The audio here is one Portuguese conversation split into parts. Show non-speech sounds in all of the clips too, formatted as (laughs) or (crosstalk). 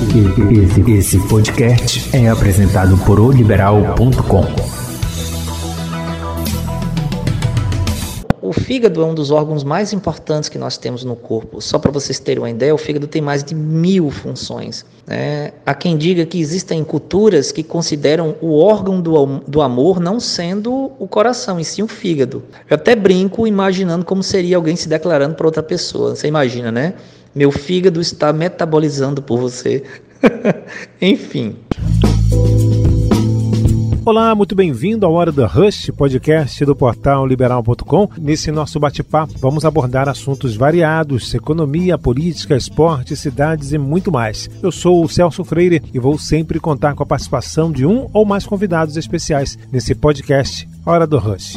Esse, esse podcast é apresentado por oliberal.com. O fígado é um dos órgãos mais importantes que nós temos no corpo. Só para vocês terem uma ideia, o fígado tem mais de mil funções. Né? Há quem diga que existem culturas que consideram o órgão do, do amor não sendo o coração, e sim o fígado. Eu até brinco imaginando como seria alguém se declarando para outra pessoa. Você imagina, né? Meu fígado está metabolizando por você. (laughs) Enfim. Olá, muito bem-vindo à Hora do Rush, podcast do portal liberal.com. Nesse nosso bate-papo, vamos abordar assuntos variados: economia, política, esporte, cidades e muito mais. Eu sou o Celso Freire e vou sempre contar com a participação de um ou mais convidados especiais nesse podcast Hora do Rush.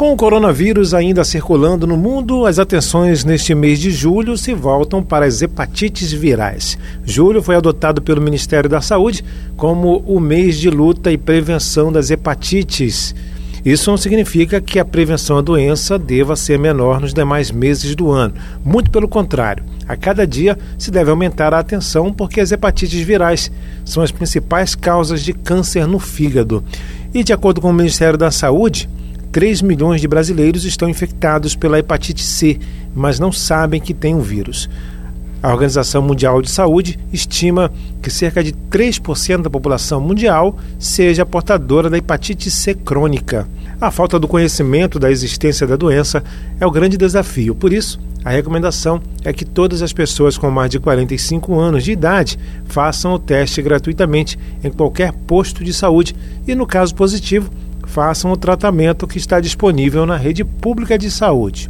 Com o coronavírus ainda circulando no mundo, as atenções neste mês de julho se voltam para as hepatites virais. Julho foi adotado pelo Ministério da Saúde como o mês de luta e prevenção das hepatites. Isso não significa que a prevenção à doença deva ser menor nos demais meses do ano. Muito pelo contrário, a cada dia se deve aumentar a atenção porque as hepatites virais são as principais causas de câncer no fígado. E de acordo com o Ministério da Saúde, 3 milhões de brasileiros estão infectados pela hepatite C, mas não sabem que têm o vírus. A Organização Mundial de Saúde estima que cerca de 3% da população mundial seja portadora da hepatite C crônica. A falta do conhecimento da existência da doença é o grande desafio. Por isso, a recomendação é que todas as pessoas com mais de 45 anos de idade façam o teste gratuitamente em qualquer posto de saúde e, no caso positivo, façam o tratamento que está disponível na rede pública de saúde.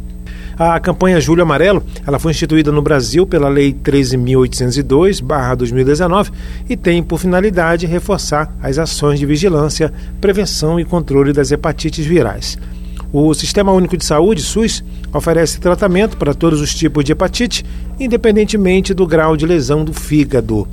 A campanha Julho Amarelo ela foi instituída no Brasil pela Lei 13.802-2019 e tem por finalidade reforçar as ações de vigilância, prevenção e controle das hepatites virais. O Sistema Único de Saúde, SUS, oferece tratamento para todos os tipos de hepatite, independentemente do grau de lesão do fígado.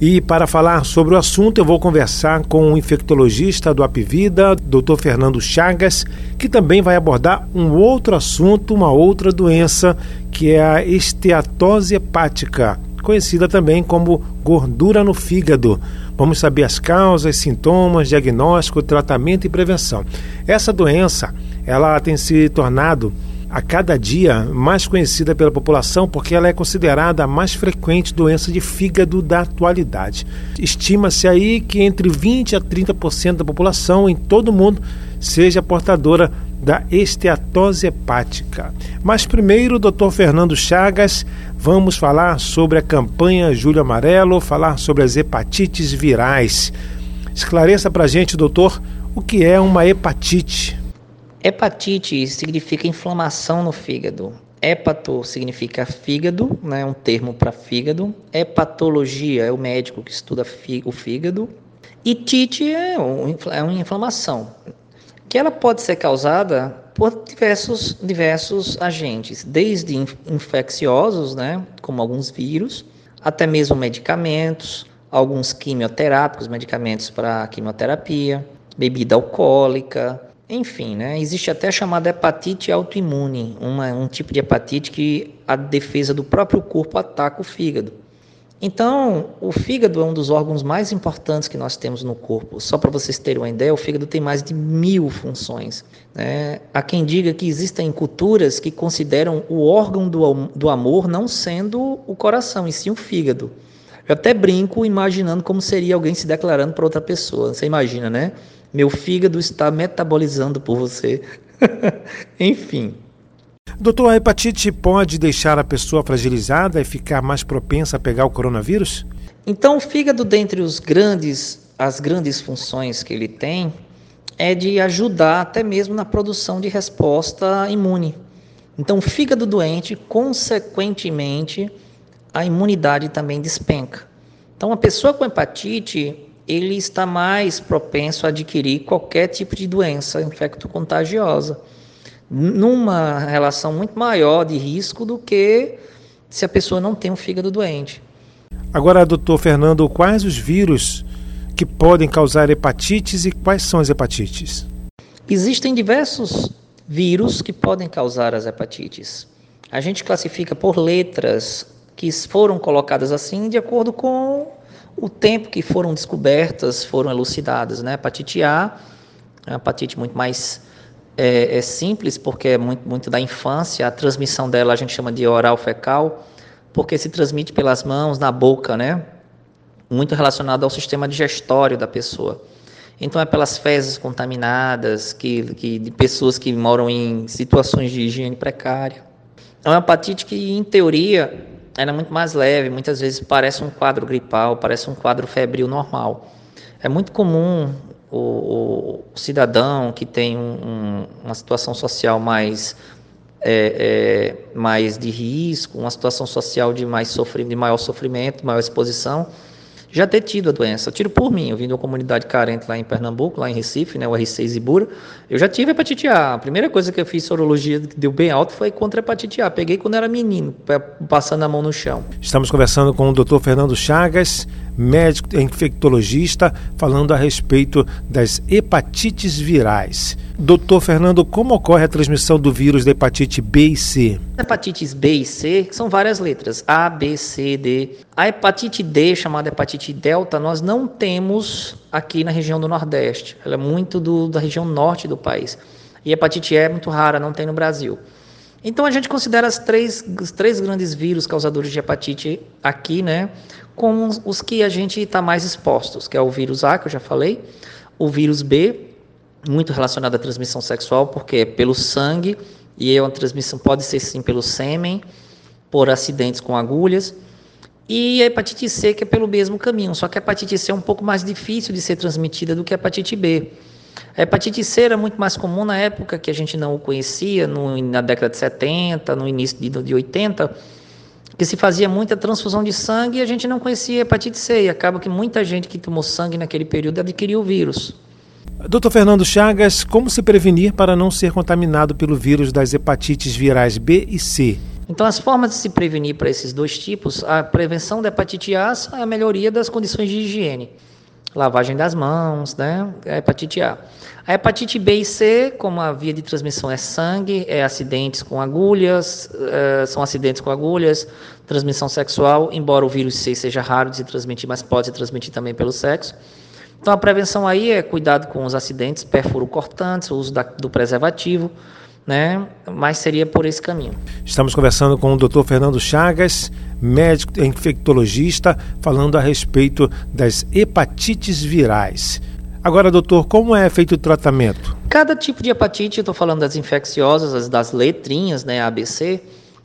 E para falar sobre o assunto, eu vou conversar com o infectologista do Apivida, Dr. Fernando Chagas, que também vai abordar um outro assunto, uma outra doença, que é a esteatose hepática, conhecida também como gordura no fígado. Vamos saber as causas, sintomas, diagnóstico, tratamento e prevenção. Essa doença, ela tem se tornado a cada dia mais conhecida pela população porque ela é considerada a mais frequente doença de fígado da atualidade. Estima-se aí que entre 20 a 30% da população em todo o mundo seja portadora da esteatose hepática. Mas primeiro, doutor Fernando Chagas, vamos falar sobre a campanha Júlio Amarelo, falar sobre as hepatites virais. Esclareça para gente, doutor, o que é uma hepatite. Hepatite significa inflamação no fígado. Hepato significa fígado, né, um termo para fígado. Hepatologia é o médico que estuda o fígado. E tite é, é uma inflamação, que ela pode ser causada por diversos, diversos agentes, desde infecciosos, né, como alguns vírus, até mesmo medicamentos, alguns quimioterápicos, medicamentos para quimioterapia, bebida alcoólica, enfim, né, existe até a chamada hepatite autoimune, uma, um tipo de hepatite que a defesa do próprio corpo ataca o fígado. Então, o fígado é um dos órgãos mais importantes que nós temos no corpo. Só para vocês terem uma ideia, o fígado tem mais de mil funções. Né? Há quem diga que existem culturas que consideram o órgão do, do amor não sendo o coração, e sim o fígado. Eu até brinco imaginando como seria alguém se declarando para outra pessoa. Você imagina, né? Meu fígado está metabolizando por você. (laughs) Enfim. Doutor, a hepatite pode deixar a pessoa fragilizada e ficar mais propensa a pegar o coronavírus? Então, o fígado, dentre os grandes, as grandes funções que ele tem, é de ajudar até mesmo na produção de resposta imune. Então, o fígado doente, consequentemente, a imunidade também despenca. Então, a pessoa com hepatite, ele está mais propenso a adquirir qualquer tipo de doença infecto-contagiosa, numa relação muito maior de risco do que se a pessoa não tem um fígado doente. Agora, doutor Fernando, quais os vírus que podem causar hepatites e quais são as hepatites? Existem diversos vírus que podem causar as hepatites. A gente classifica por letras que foram colocadas assim de acordo com o tempo que foram descobertas, foram elucidadas. Né? Hepatite A é uma hepatite muito mais é, é simples, porque é muito, muito da infância, a transmissão dela a gente chama de oral fecal, porque se transmite pelas mãos, na boca, né? Muito relacionado ao sistema digestório da pessoa. Então é pelas fezes contaminadas, que, que, de pessoas que moram em situações de higiene precária. É uma hepatite que, em teoria, era muito mais leve, muitas vezes parece um quadro gripal, parece um quadro febril normal. É muito comum o, o cidadão que tem um, um, uma situação social mais, é, é, mais de risco, uma situação social de, mais sofrimento, de maior sofrimento, maior exposição, já ter tido a doença. Eu tiro por mim, eu vim de uma comunidade carente lá em Pernambuco, lá em Recife, né, o R6 Ibura, eu já tive hepatite A. A primeira coisa que eu fiz sorologia que deu bem alto foi contra hepatite A. Peguei quando era menino, passando a mão no chão. Estamos conversando com o Dr. Fernando Chagas, médico infectologista, falando a respeito das hepatites virais. Doutor Fernando, como ocorre a transmissão do vírus da hepatite B e C? Hepatites B e C são várias letras, A, B, C, D. A hepatite D, chamada hepatite delta, nós não temos aqui na região do Nordeste. Ela é muito do, da região norte do país. E a hepatite E é muito rara, não tem no Brasil. Então a gente considera as três, os três grandes vírus causadores de hepatite aqui, né, como os que a gente está mais expostos, que é o vírus A, que eu já falei, o vírus B, muito relacionado à transmissão sexual, porque é pelo sangue e é uma transmissão pode ser sim pelo sêmen, por acidentes com agulhas. E a hepatite C, que é pelo mesmo caminho, só que a hepatite C é um pouco mais difícil de ser transmitida do que a hepatite B. A hepatite C era muito mais comum na época que a gente não o conhecia, no, na década de 70, no início de, de 80, que se fazia muita transfusão de sangue e a gente não conhecia hepatite C. E acaba que muita gente que tomou sangue naquele período adquiriu o vírus. Doutor Fernando Chagas, como se prevenir para não ser contaminado pelo vírus das hepatites virais B e C? Então, as formas de se prevenir para esses dois tipos, a prevenção da hepatite A é a melhoria das condições de higiene. Lavagem das mãos, né? É a hepatite A. A hepatite B e C, como a via de transmissão é sangue, é acidentes com agulhas, é, são acidentes com agulhas, transmissão sexual, embora o vírus C seja raro de se transmitir, mas pode se transmitir também pelo sexo. Então a prevenção aí é cuidado com os acidentes perfuro cortantes, o uso da, do preservativo, né? Mas seria por esse caminho. Estamos conversando com o Dr. Fernando Chagas, médico infectologista, falando a respeito das hepatites virais. Agora, doutor, como é feito o tratamento? Cada tipo de hepatite, estou falando das infecciosas, das letrinhas, né, ABC,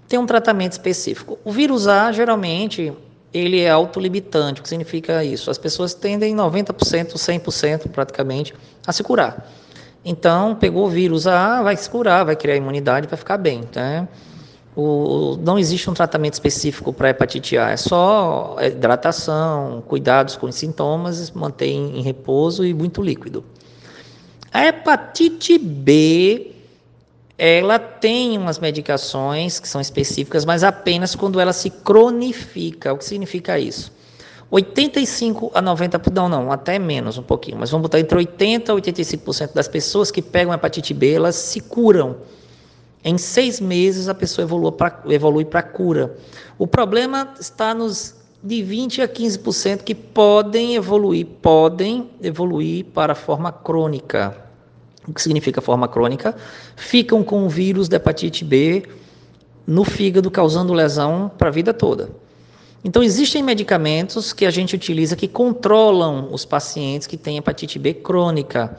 tem um tratamento específico. O vírus A, geralmente, ele é autolimitante. O que significa isso? As pessoas tendem 90%, 100% praticamente a se curar. Então, pegou o vírus A, vai se curar, vai criar imunidade, vai ficar bem. Tá? O, não existe um tratamento específico para hepatite A, é só hidratação, cuidados com os sintomas, manter em repouso e muito líquido. A hepatite B ela tem umas medicações que são específicas, mas apenas quando ela se cronifica. O que significa isso? 85 a 90, não, não, até menos um pouquinho, mas vamos botar entre 80 a 85% das pessoas que pegam hepatite B, elas se curam. Em seis meses a pessoa evolui para cura. O problema está nos de 20 a 15% que podem evoluir, podem evoluir para a forma crônica o que significa forma crônica, ficam com o vírus da hepatite B no fígado, causando lesão para a vida toda. Então, existem medicamentos que a gente utiliza que controlam os pacientes que têm hepatite B crônica.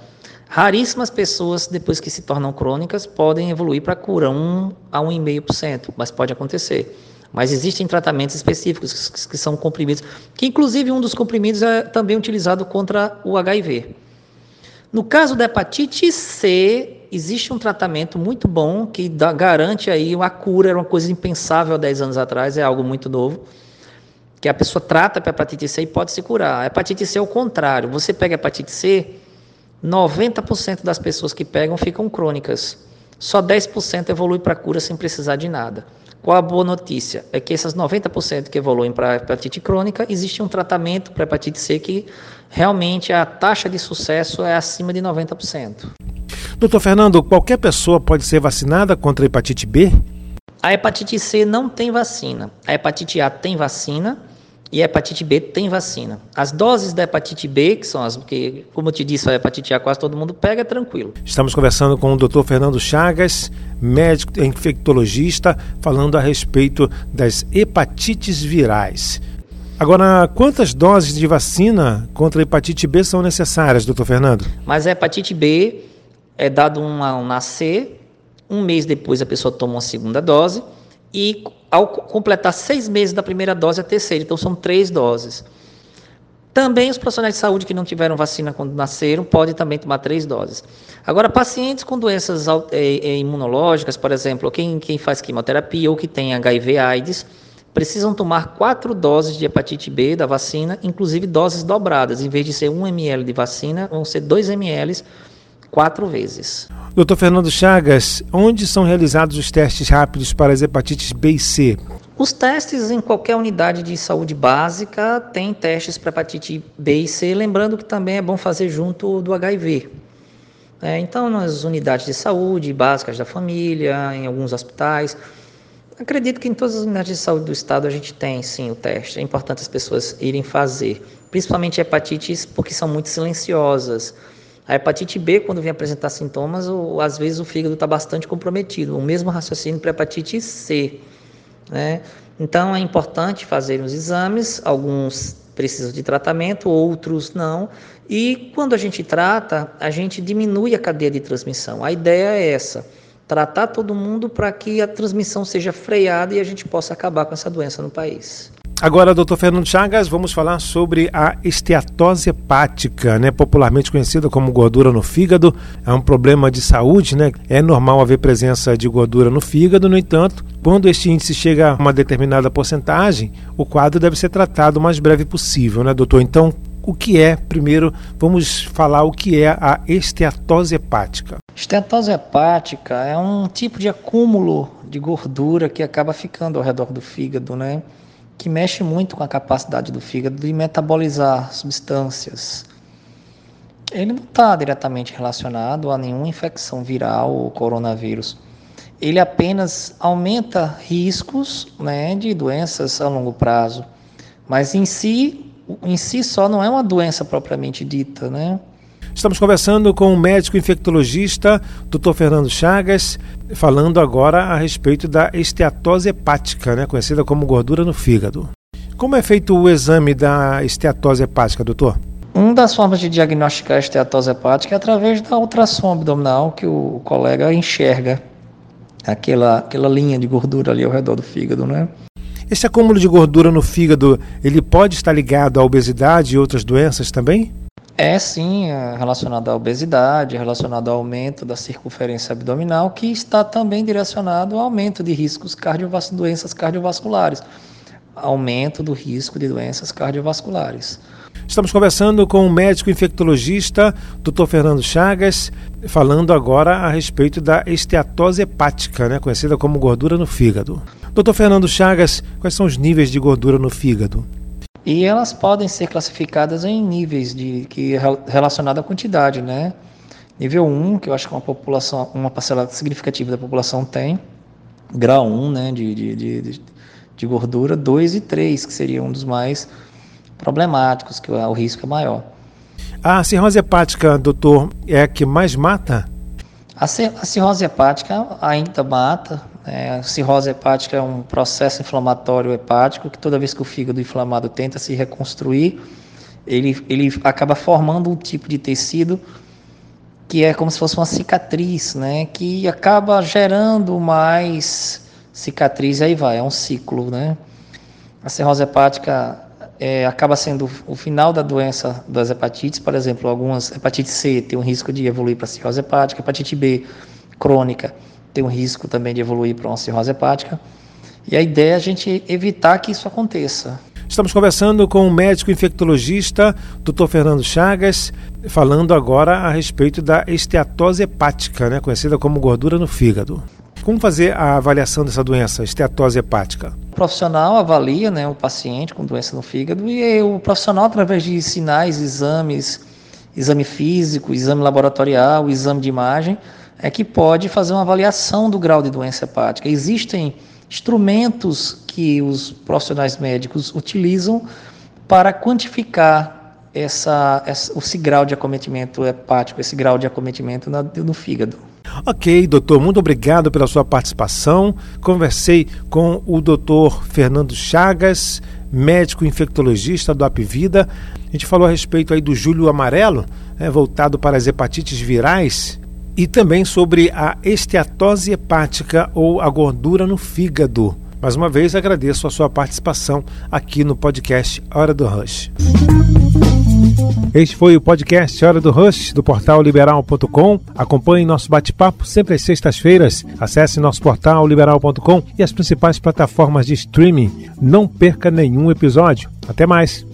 Raríssimas pessoas, depois que se tornam crônicas, podem evoluir para cura, 1 a 1,5%, mas pode acontecer. Mas existem tratamentos específicos que, são comprimidos, que inclusive um dos comprimidos é também utilizado contra o HIV. No caso da hepatite C, existe um tratamento muito bom que dá, garante aí uma cura, era uma coisa impensável há 10 anos atrás, é algo muito novo, que a pessoa trata para hepatite C e pode se curar. A hepatite C é o contrário, você pega a hepatite C, 90% das pessoas que pegam ficam crônicas, só 10% evolui para cura sem precisar de nada. Qual a boa notícia? É que essas 90% que evoluem para hepatite crônica, existe um tratamento para hepatite C que realmente a taxa de sucesso é acima de 90%. Doutor Fernando, qualquer pessoa pode ser vacinada contra a hepatite B? A hepatite C não tem vacina. A hepatite A tem vacina e a hepatite B tem vacina. As doses da hepatite B, que são as que, como eu te disse, a hepatite A quase todo mundo pega, é tranquilo. Estamos conversando com o Dr. Fernando Chagas, médico infectologista, falando a respeito das hepatites virais. Agora, quantas doses de vacina contra a hepatite B são necessárias, doutor Fernando? Mas a hepatite B é dado um, um nascer, um mês depois a pessoa toma uma segunda dose e ao completar seis meses da primeira dose, a terceira. Então são três doses. Também os profissionais de saúde que não tiveram vacina quando nasceram podem também tomar três doses. Agora, pacientes com doenças é, é, imunológicas, por exemplo, quem, quem faz quimioterapia ou que tem HIV/AIDS, precisam tomar quatro doses de hepatite B da vacina, inclusive doses dobradas. Em vez de ser 1 ml de vacina, vão ser 2 ml quatro vezes. Doutor Fernando Chagas, onde são realizados os testes rápidos para as hepatites B e C? Os testes em qualquer unidade de saúde básica tem testes para hepatite B e C, lembrando que também é bom fazer junto do HIV. É, então, nas unidades de saúde básicas da família, em alguns hospitais, Acredito que em todas as unidades de saúde do estado a gente tem sim o teste. É importante as pessoas irem fazer, principalmente hepatites, porque são muito silenciosas. A hepatite B, quando vem apresentar sintomas, ou, às vezes o fígado está bastante comprometido. O mesmo raciocínio para a hepatite C. Né? Então é importante fazer os exames, alguns precisam de tratamento, outros não. E quando a gente trata, a gente diminui a cadeia de transmissão. A ideia é essa tratar todo mundo para que a transmissão seja freada e a gente possa acabar com essa doença no país. Agora, doutor Fernando Chagas, vamos falar sobre a esteatose hepática, né, popularmente conhecida como gordura no fígado. É um problema de saúde, né? É normal haver presença de gordura no fígado, no entanto, quando este índice chega a uma determinada porcentagem, o quadro deve ser tratado o mais breve possível, né, doutor? Então, o que é, primeiro, vamos falar o que é a esteatose hepática. Esteatose hepática é um tipo de acúmulo de gordura que acaba ficando ao redor do fígado, né? Que mexe muito com a capacidade do fígado de metabolizar substâncias. Ele não está diretamente relacionado a nenhuma infecção viral ou coronavírus. Ele apenas aumenta riscos né, de doenças a longo prazo. Mas em si, em si só não é uma doença propriamente dita, né? Estamos conversando com o médico infectologista Dr. Fernando Chagas, falando agora a respeito da esteatose hepática, né, conhecida como gordura no fígado. Como é feito o exame da esteatose hepática, doutor? Uma das formas de diagnosticar a esteatose hepática é através da ultrassom abdominal que o colega enxerga aquela, aquela linha de gordura ali ao redor do fígado, né? Esse acúmulo de gordura no fígado, ele pode estar ligado à obesidade e outras doenças também? É sim, é relacionado à obesidade, relacionado ao aumento da circunferência abdominal, que está também direcionado ao aumento de riscos cardiovas doenças cardiovasculares, aumento do risco de doenças cardiovasculares. Estamos conversando com o médico infectologista Dr. Fernando Chagas, falando agora a respeito da esteatose hepática, né, conhecida como gordura no fígado. Doutor Fernando Chagas, quais são os níveis de gordura no fígado? E elas podem ser classificadas em níveis de que relacionado à quantidade, né? Nível 1, que eu acho que uma população, uma parcela significativa da população tem, grau 1, né, de, de, de, de gordura, 2 e 3, que seria um dos mais problemáticos, que o risco é maior. A cirrose hepática, doutor, é a que mais mata? A, cirrose hepática ainda mata, é, a cirrose hepática é um processo inflamatório hepático que toda vez que o fígado inflamado tenta se reconstruir, ele, ele acaba formando um tipo de tecido que é como se fosse uma cicatriz, né? Que acaba gerando mais cicatriz, aí vai, é um ciclo, né? A cirrose hepática é, acaba sendo o final da doença das hepatites, por exemplo, algumas hepatite C tem um risco de evoluir para cirrose hepática, hepatite B crônica tem um risco também de evoluir para uma cirrose hepática. E a ideia é a gente evitar que isso aconteça. Estamos conversando com o médico infectologista Dr. Fernando Chagas, falando agora a respeito da esteatose hepática, né, conhecida como gordura no fígado. Como fazer a avaliação dessa doença, esteatose hepática? O profissional avalia né, o paciente com doença no fígado e o profissional, através de sinais, exames, exame físico, exame laboratorial, exame de imagem, é que pode fazer uma avaliação do grau de doença hepática. Existem instrumentos que os profissionais médicos utilizam para quantificar essa, essa, esse grau de acometimento hepático, esse grau de acometimento no, no fígado. Ok, doutor, muito obrigado pela sua participação. Conversei com o doutor Fernando Chagas, médico infectologista do Apvida. A gente falou a respeito aí do Júlio Amarelo, né, voltado para as hepatites virais, e também sobre a esteatose hepática ou a gordura no fígado. Mais uma vez agradeço a sua participação aqui no podcast Hora do Rush. Este foi o podcast Hora do Rush do portal liberal.com. Acompanhe nosso bate-papo sempre às sextas-feiras. Acesse nosso portal liberal.com e as principais plataformas de streaming. Não perca nenhum episódio. Até mais.